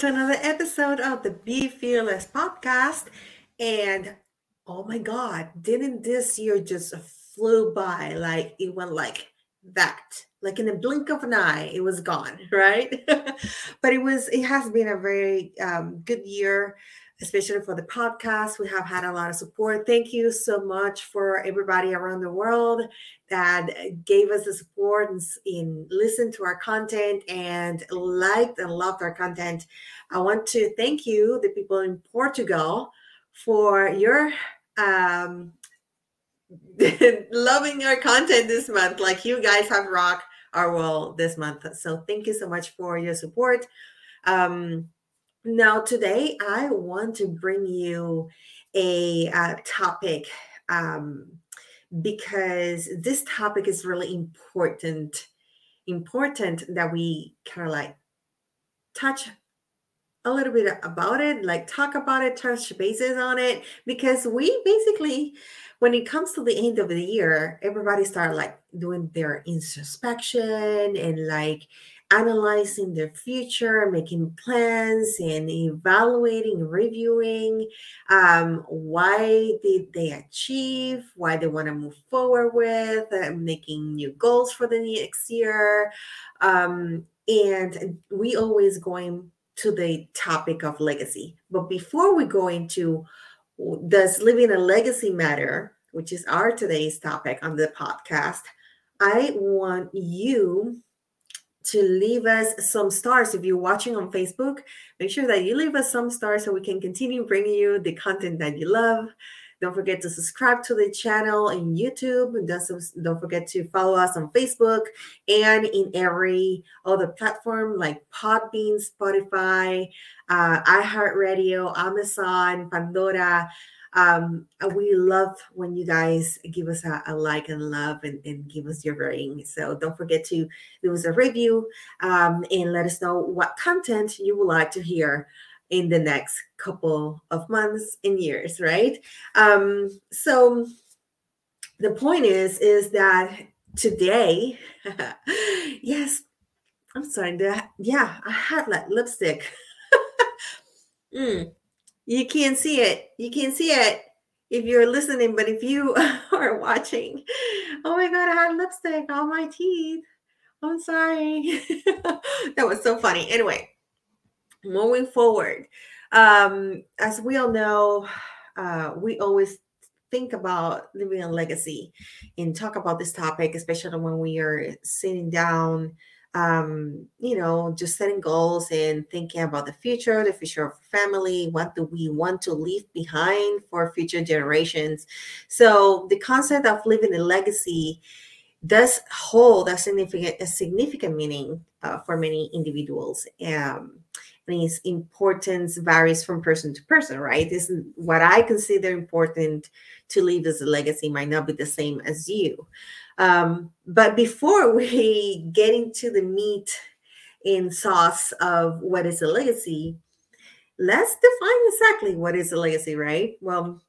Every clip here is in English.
to another episode of the Be Fearless podcast. And oh my God, didn't this year just flew by? Like it went like that, like in a blink of an eye, it was gone, right? but it was, it has been a very um, good year especially for the podcast. We have had a lot of support. Thank you so much for everybody around the world that gave us the support and, and listened to our content and liked and loved our content. I want to thank you, the people in Portugal, for your um, loving our content this month. Like you guys have rocked our world this month. So thank you so much for your support. Um, now, today I want to bring you a, uh, topic um, because this topic is really important. Important that we kind of like touch a little bit about it, like talk about it, touch bases on it, because we basically, when it comes to the end of the year, everybody start like doing their introspection and like analyzing their future, making plans, and evaluating, reviewing um, why did they achieve, why they want to move forward with, uh, making new goals for the next year. Um, and we always going to the topic of legacy. But before we go into does living a legacy matter, which is our today's topic on the podcast, I want you to leave us some stars. If you're watching on Facebook, make sure that you leave us some stars so we can continue bringing you the content that you love. Don't forget to subscribe to the channel in YouTube. Don't, don't forget to follow us on Facebook and in every other platform like Podbean, Spotify, uh, iHeartRadio, Amazon, Pandora. Um, we love when you guys give us a, a like and love and, and, give us your rating. So don't forget to leave us a review um, and let us know what content you would like to hear in the next couple of months and years, right? Um, so the point is, is that today, yes, I'm sorry, that yeah, I had like lipstick. mm you can't see it. You can't see it if you're listening, but if you are watching, oh my God, I had lipstick on my teeth. I'm sorry. that was so funny. Anyway, moving forward, um, as we all know, uh, we always think about living a legacy and talk about this topic, especially when we are sitting down um, you know, just setting goals and thinking about the future, the future of family, what do we want to leave behind for future generations. So the concept of leaving a legacy does hold a significant a significant meaning uh, for many individuals. Um, and its importance varies from person to person, right? This is what I consider important to leave as a legacy might not be the same as you. Um, but before we get into the meat and sauce of what is a legacy, let's define exactly what is a legacy, right? Well,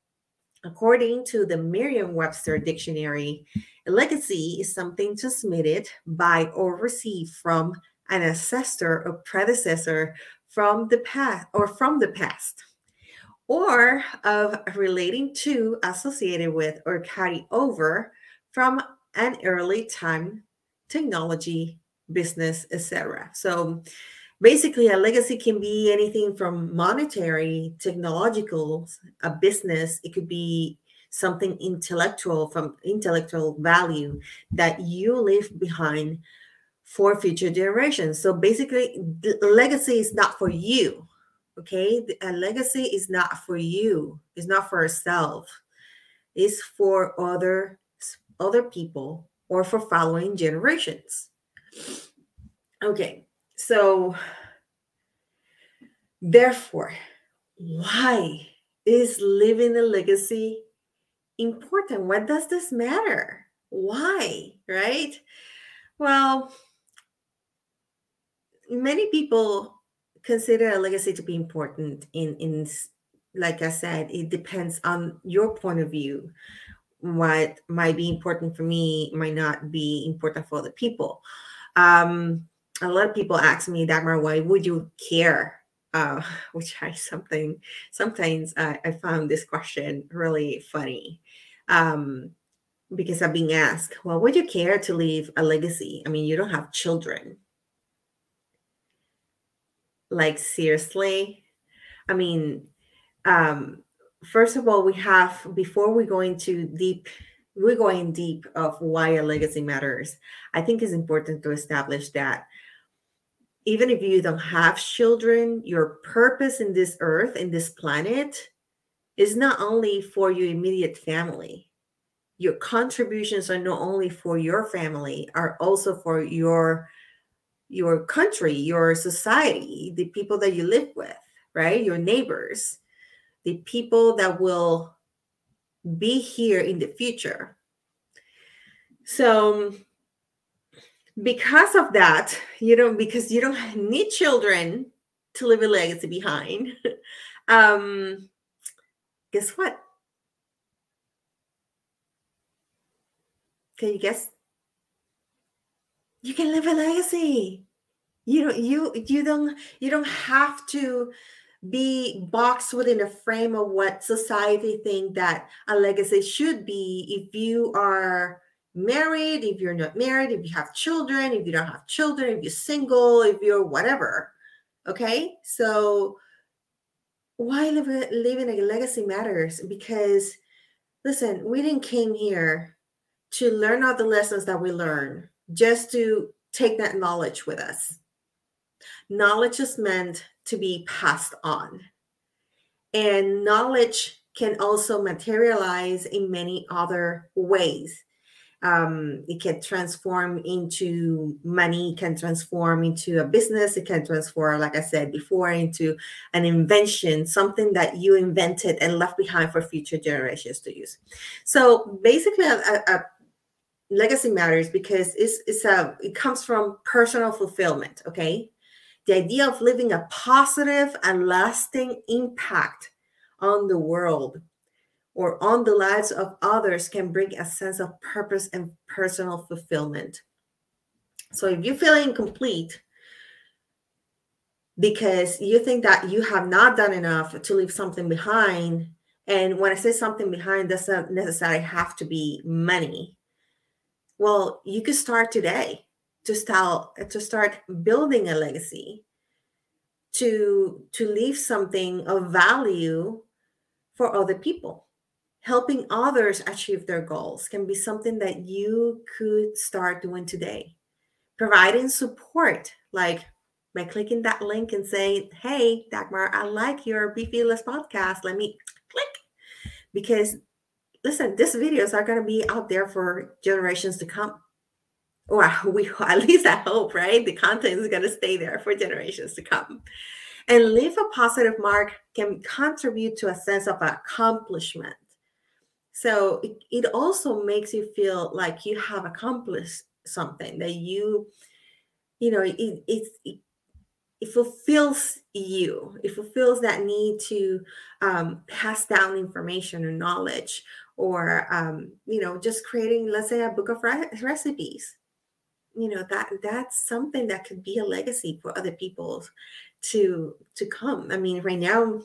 according to the Merriam Webster Dictionary, a legacy is something transmitted by or received from an ancestor or predecessor from the past or from the past or of relating to associated with or carry over from an early time technology, business, etc. So basically a legacy can be anything from monetary, technological, a business, it could be something intellectual from intellectual value that you leave behind for future generations. So basically legacy is not for you. Okay? A legacy is not for you. It's not for yourself. It's for other other people or for following generations. Okay, so therefore, why is living a legacy important? What does this matter? Why, right? Well, many people consider a legacy to be important in in like I said, it depends on your point of view what might be important for me might not be important for other people. Um, a lot of people ask me, Dagmar, why would you care? Uh, which I something sometimes I found this question really funny. Um, because I'm being asked, well, would you care to leave a legacy? I mean, you don't have children. Like, seriously? I mean, um, first of all, we have, before we go into deep, we're going deep of why a legacy matters. I think it's important to establish that even if you don't have children, your purpose in this earth, in this planet, is not only for your immediate family. Your contributions are not only for your family are also for your your country your society the people that you live with right? Your neighbors the people that will be here in the future. So because of that you know because you don't need children to leave a legacy behind um guess what Can you guess? You can live a legacy. You don't you you don't you don't have to be boxed within a frame of what society think that a legacy should be if you are married, if you're not married, if you have children, if you don't have children, if you're single, if you're whatever. Okay? So why live, living a legacy matters because listen, we didn't came here to learn all the lessons that we learn, just to take that knowledge with us. Knowledge is meant to be passed on. And knowledge can also materialize in many other ways. Um, it can transform into money, It can transform into a business, it can transform, like I said before, into an invention, something that you invented and left behind for future generations to use. So basically, a, a, legacy matters because it's it's a it comes from personal fulfillment okay the idea of living a positive and lasting impact on the world or on the lives of others can bring a sense of purpose and personal fulfillment so if you feel incomplete because you think that you have not done enough to leave something behind and when i say something behind doesn't necessarily have to be money well, you could start today to start to start building a legacy, to to leave something of value for other people. Helping others achieve their goals can be something that you could start doing today. Providing support, like by clicking that link and saying, Hey, Dagmar, I like your Be Fearless podcast. Let me click. Because listen, these videos are going to be out there for generations to come. Or we at least I hope, right? The content is going to stay there for generations to come. And leave a positive mark can contribute to a sense of accomplishment. So it, it also makes you feel like you have accomplished something that you, you know, it, it, it it fulfills you. It fulfills that need to um, pass down information or knowledge or um, you know just creating let's say a book of re- recipes. You know that that's something that could be a legacy for other people to to come. I mean right now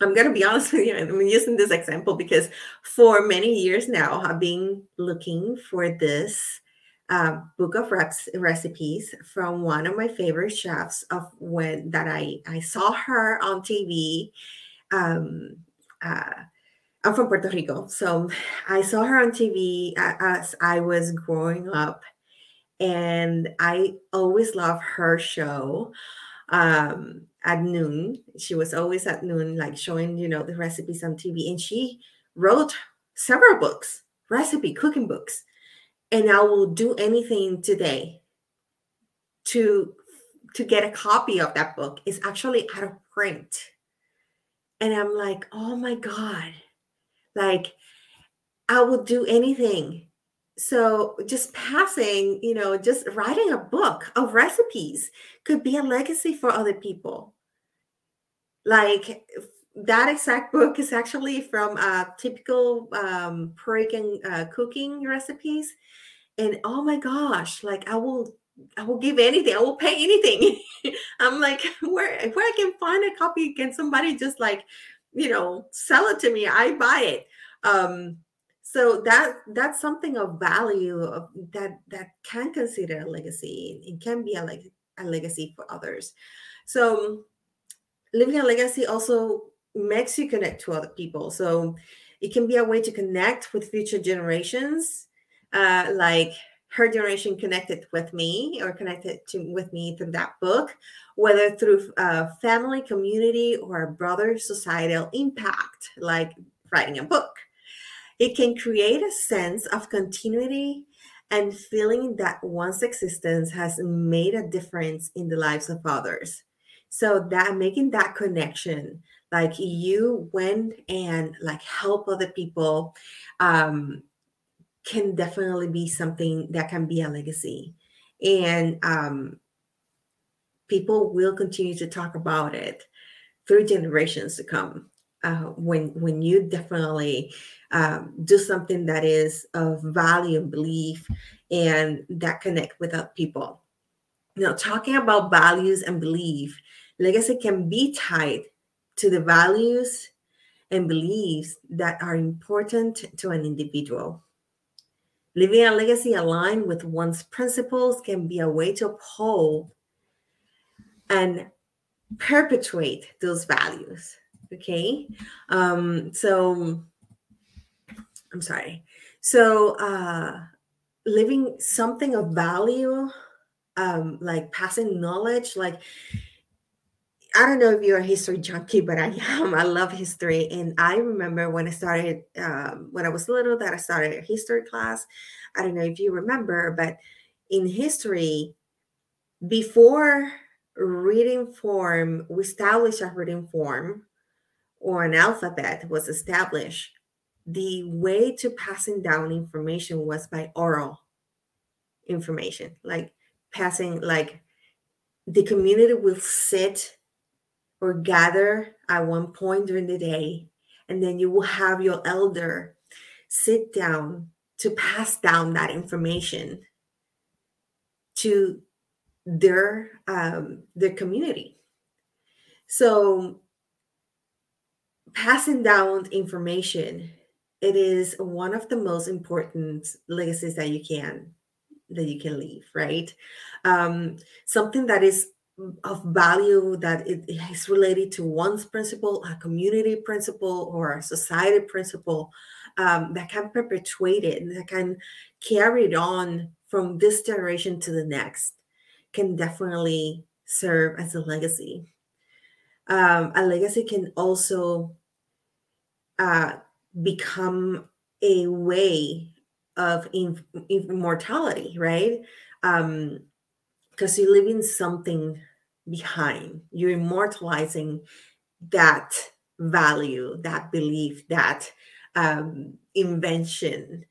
i'm going to be honest with you i'm using this example because for many years now i've been looking for this uh, book of recipes from one of my favorite chefs of when that i i saw her on tv um, uh, I'm from Puerto Rico. So I saw her on TV as I was growing up. And I always love her show um, at noon. She was always at noon, like showing, you know, the recipes on TV. And she wrote several books, recipe cooking books. And I will do anything today to to get a copy of that book. It's actually out of print. And I'm like, oh my God like, I will do anything. So, just passing, you know, just writing a book of recipes could be a legacy for other people. Like, that exact book is actually from a typical um, Puerto uh, cooking recipes. And oh my gosh, like I will I will give anything. I will pay anything. I'm like, where where I can find a copy? Can somebody just like, you know, sell it to me? I buy it. Um, so that that's something of value of that that can consider a legacy. It can be a like a legacy for others. So living a legacy also makes you connect to other people. So it can be a way to connect with future generations, uh, like her generation connected with me or connected to with me through that book, whether through uh, family, community, or a broader societal impact, like writing a book. It can create a sense of continuity and feeling that one's existence has made a difference in the lives of others. So that making that connection, like you went and like help other people, um, can definitely be something that can be a legacy. And um, people will continue to talk about it through generations to come. Uh, when when you definitely um, do something that is of value and belief and that connect with other people. Know, talking about values and belief, legacy can be tied to the values and beliefs that are important to an individual. Leaving a legacy aligned with one's principles can be a way to uphold and perpetuate those values. Okay. Um, so I'm sorry. So uh living something of value, um, like passing knowledge, like I don't know if you're a history junkie, but I am. I love history. And I remember when I started, um, when I was little, that I started a history class. I don't know if you remember, but in history, before reading form, we established a reading form or an alphabet was established. The way to passing down information was by oral information, like passing, like the community will sit or gather at one point during the day, and then you will have your elder sit down to pass down that information to their um, their community. So passing down information it is one of the most important legacies that you can that you can leave right um, something that is of value that it is related to one's principle, a community principle, or a society principle um, that can perpetuate it, and that can carry it on from this generation to the next, can definitely serve as a legacy. Um, a legacy can also uh, become a way of immortality, right? Um, because you're leaving something behind. You're immortalizing that value, that belief, that um, invention,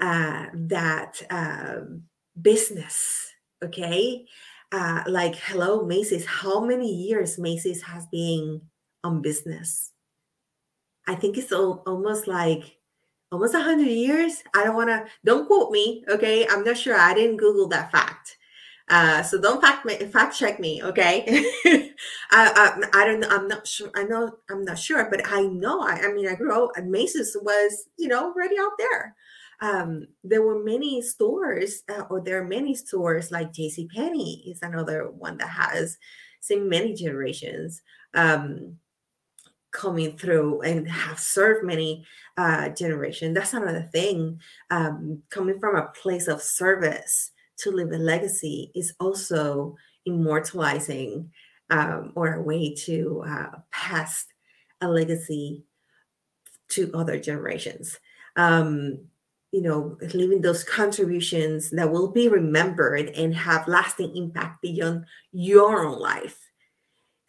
uh, that um, business. Okay. Uh, like, hello, Macy's. How many years Macy's has been on business? I think it's almost like almost 100 years. I don't want to, don't quote me. Okay. I'm not sure. I didn't Google that fact. Uh, so don't fact me, fact check me, okay? I, I, I don't know. I'm not sure. I know I'm not sure, but I know. I, I mean, I grew up. Macy's was, you know, already out there. Um, there were many stores, uh, or there are many stores like J.C. Penney is another one that has seen many generations um, coming through and have served many uh, generations. That's another thing. Um, coming from a place of service to leave a legacy is also immortalizing um, or a way to uh, pass a legacy to other generations. Um, you know, leaving those contributions that will be remembered and have lasting impact beyond your own life.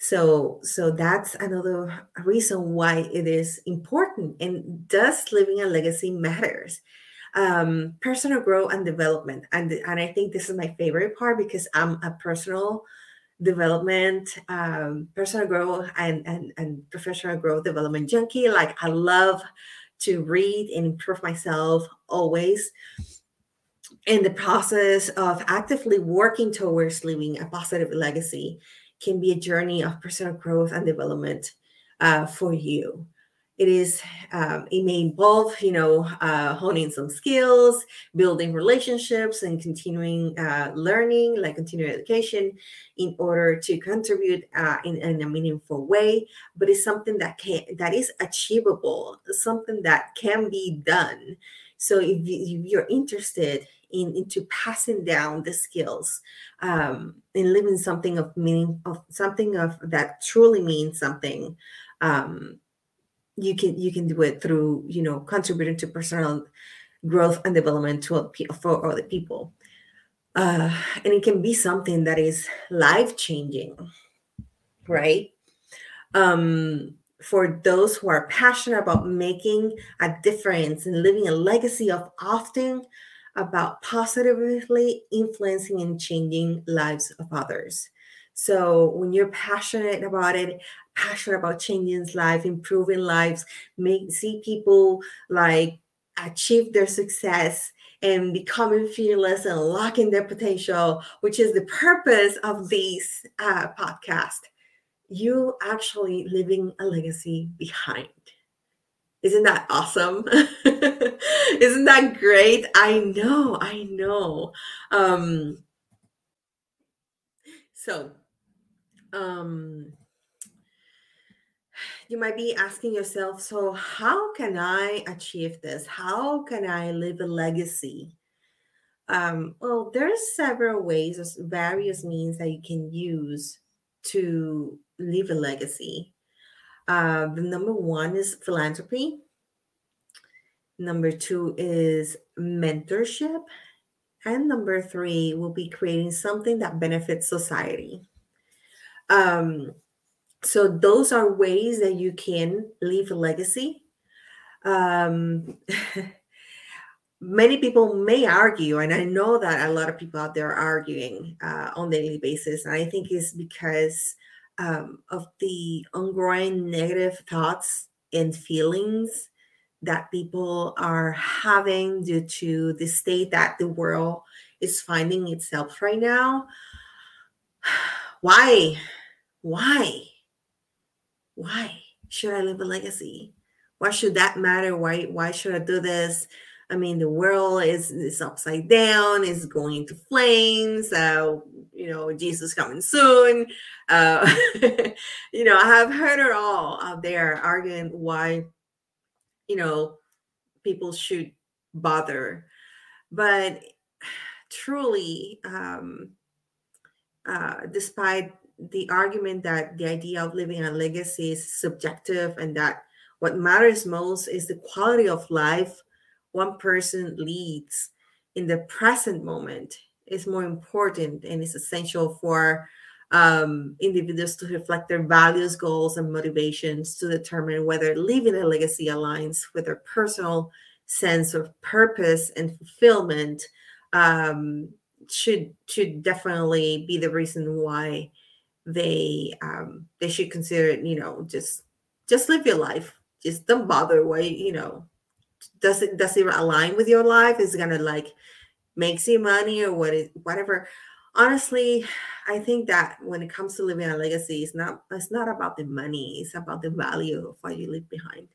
So, so that's another reason why it is important. And does living a legacy matters? um, personal growth and development. And, and I think this is my favorite part because I'm a personal development, um, personal growth and, and, and professional growth development junkie. Like I love to read and improve myself always. in the process of actively working towards leaving a positive legacy can be a journey of personal growth and development uh, for you. It is um, it may involve you know uh, honing some skills building relationships and continuing uh, learning like continuing education in order to contribute uh, in, in, a meaningful way. But it's something that can that is achievable something that can be done. So if, you, if you're interested in into passing down the skills um, and living something of meaning of something of that truly means something um, you can you can do it through you know contributing to personal growth and development to for other people. Uh, and it can be something that is life changing right? Um, for those who are passionate about making a difference and living a legacy of often about positively influencing and changing lives of others so when you're passionate about it, passionate about changing lives, improving lives, make see people like achieve their success and becoming fearless and unlocking their potential, which is the purpose of this uh, podcast. You actually living a legacy behind. Isn't that awesome? Isn't that great? I know, I know. Um, so um, you might be asking yourself so how can i achieve this how can i leave a legacy um, well there's several ways various means that you can use to leave a legacy uh, the number one is philanthropy. Number two is mentorship. And number three will be creating something that benefits society. Um, so those are ways that you can leave a legacy. Um, many people may argue, and I know that a lot of people out there are arguing uh, on daily basis, and I think it's because um, of the ongoing negative thoughts and feelings that people are having due to the state that the world is finding itself right now. Why? Why? Why should I leave a legacy? Why should that matter? Why why should I do this? I mean, the world is is upside down, is going into flames. Uh, you know, Jesus coming soon. Uh, you know, I have heard it all out there arguing why, you know, people should bother. But truly, um, uh, despite the argument that the idea of living a legacy is subjective and that what matters most is the quality of life one person leads in the present moment is more important and is essential for um, individuals to reflect their values, goals, and motivations to determine whether leaving a legacy aligns with their personal sense of purpose and fulfillment. Um, should should definitely be the reason why they um they should consider it you know just just live your life just don't bother why you know does it does it align with your life? Is it gonna like makes you money or what is whatever? Honestly i think that when it comes to living a legacy it's not it's not about the money it's about the value of what you leave behind.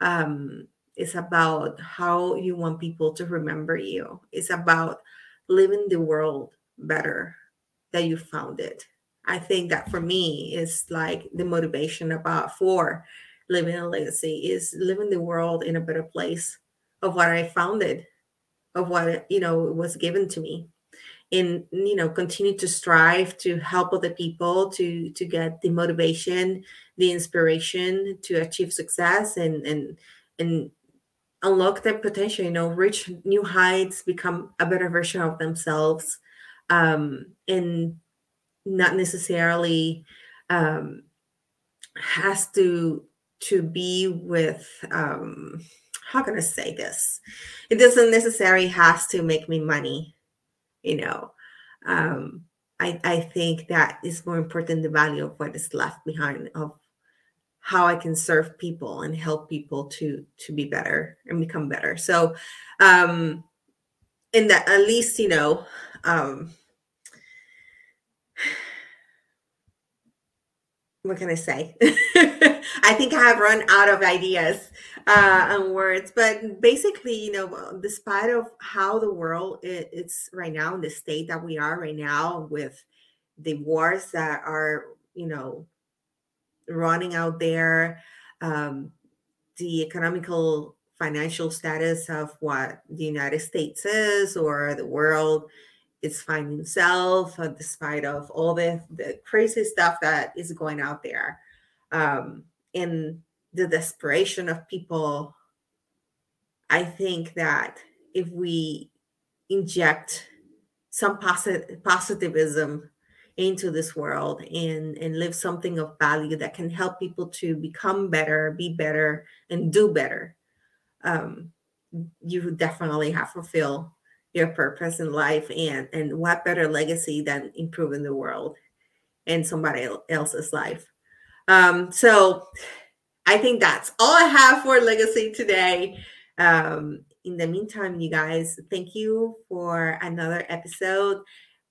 Um it's about how you want people to remember you. It's about living the world better that you found it. I think that for me is like the motivation about for living a legacy is living the world in a better place of what I founded, of what you know was given to me. And you know, continue to strive to help other people to to get the motivation, the inspiration to achieve success and and and unlock their potential, you know, reach new heights, become a better version of themselves. Um, and not necessarily um, has to to be with um, how can I say this? It doesn't necessarily has to make me money, you know. Um, I, I think that is more important the value of what is left behind of how I can serve people and help people to to be better and become better. So um in that at least you know um what can I say? I think I have run out of ideas uh, and words, but basically, you know, despite of how the world it's right now in the state that we are right now with the wars that are, you know, running out there, um, the economical financial status of what the United States is or the world is finding itself uh, despite of all the, the crazy stuff that is going out there. Um, and the desperation of people i think that if we inject some posit- positivism into this world and and live something of value that can help people to become better be better and do better um, you definitely have fulfilled your purpose in life and and what better legacy than improving the world and somebody else's life um so i think that's all i have for legacy today um in the meantime you guys thank you for another episode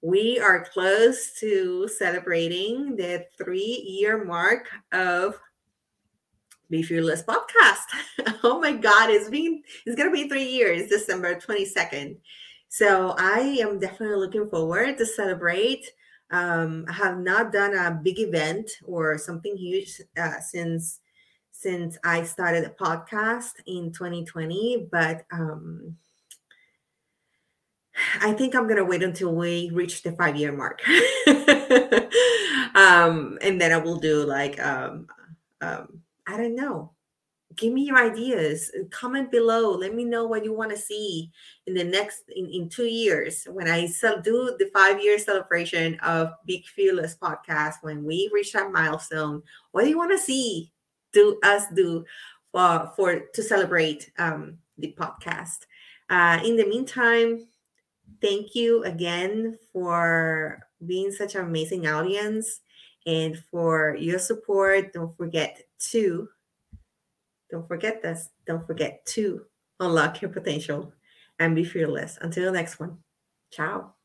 we are close to celebrating the three year mark of be Fearless podcast. oh my God, it's been it's gonna be three years, December 22nd. So I am definitely looking forward to celebrate. Um, I have not done a big event or something huge uh, since since I started a podcast in 2020, but um, I think I'm gonna wait until we reach the five year mark, um, and then I will do like um, um, I don't know give me your ideas comment below. Let me know what you want to see in the next in, in two years when i sell, do the five year celebration of Be Fearless podcast when we reach that milestone. What do you want to see do us do for, for to celebrate um, the podcast? Uh, in the meantime thank you again for being such an amazing audience and for your support. Don't forget to don't forget this. Don't forget to unlock your potential and be fearless. Until the next one. Ciao.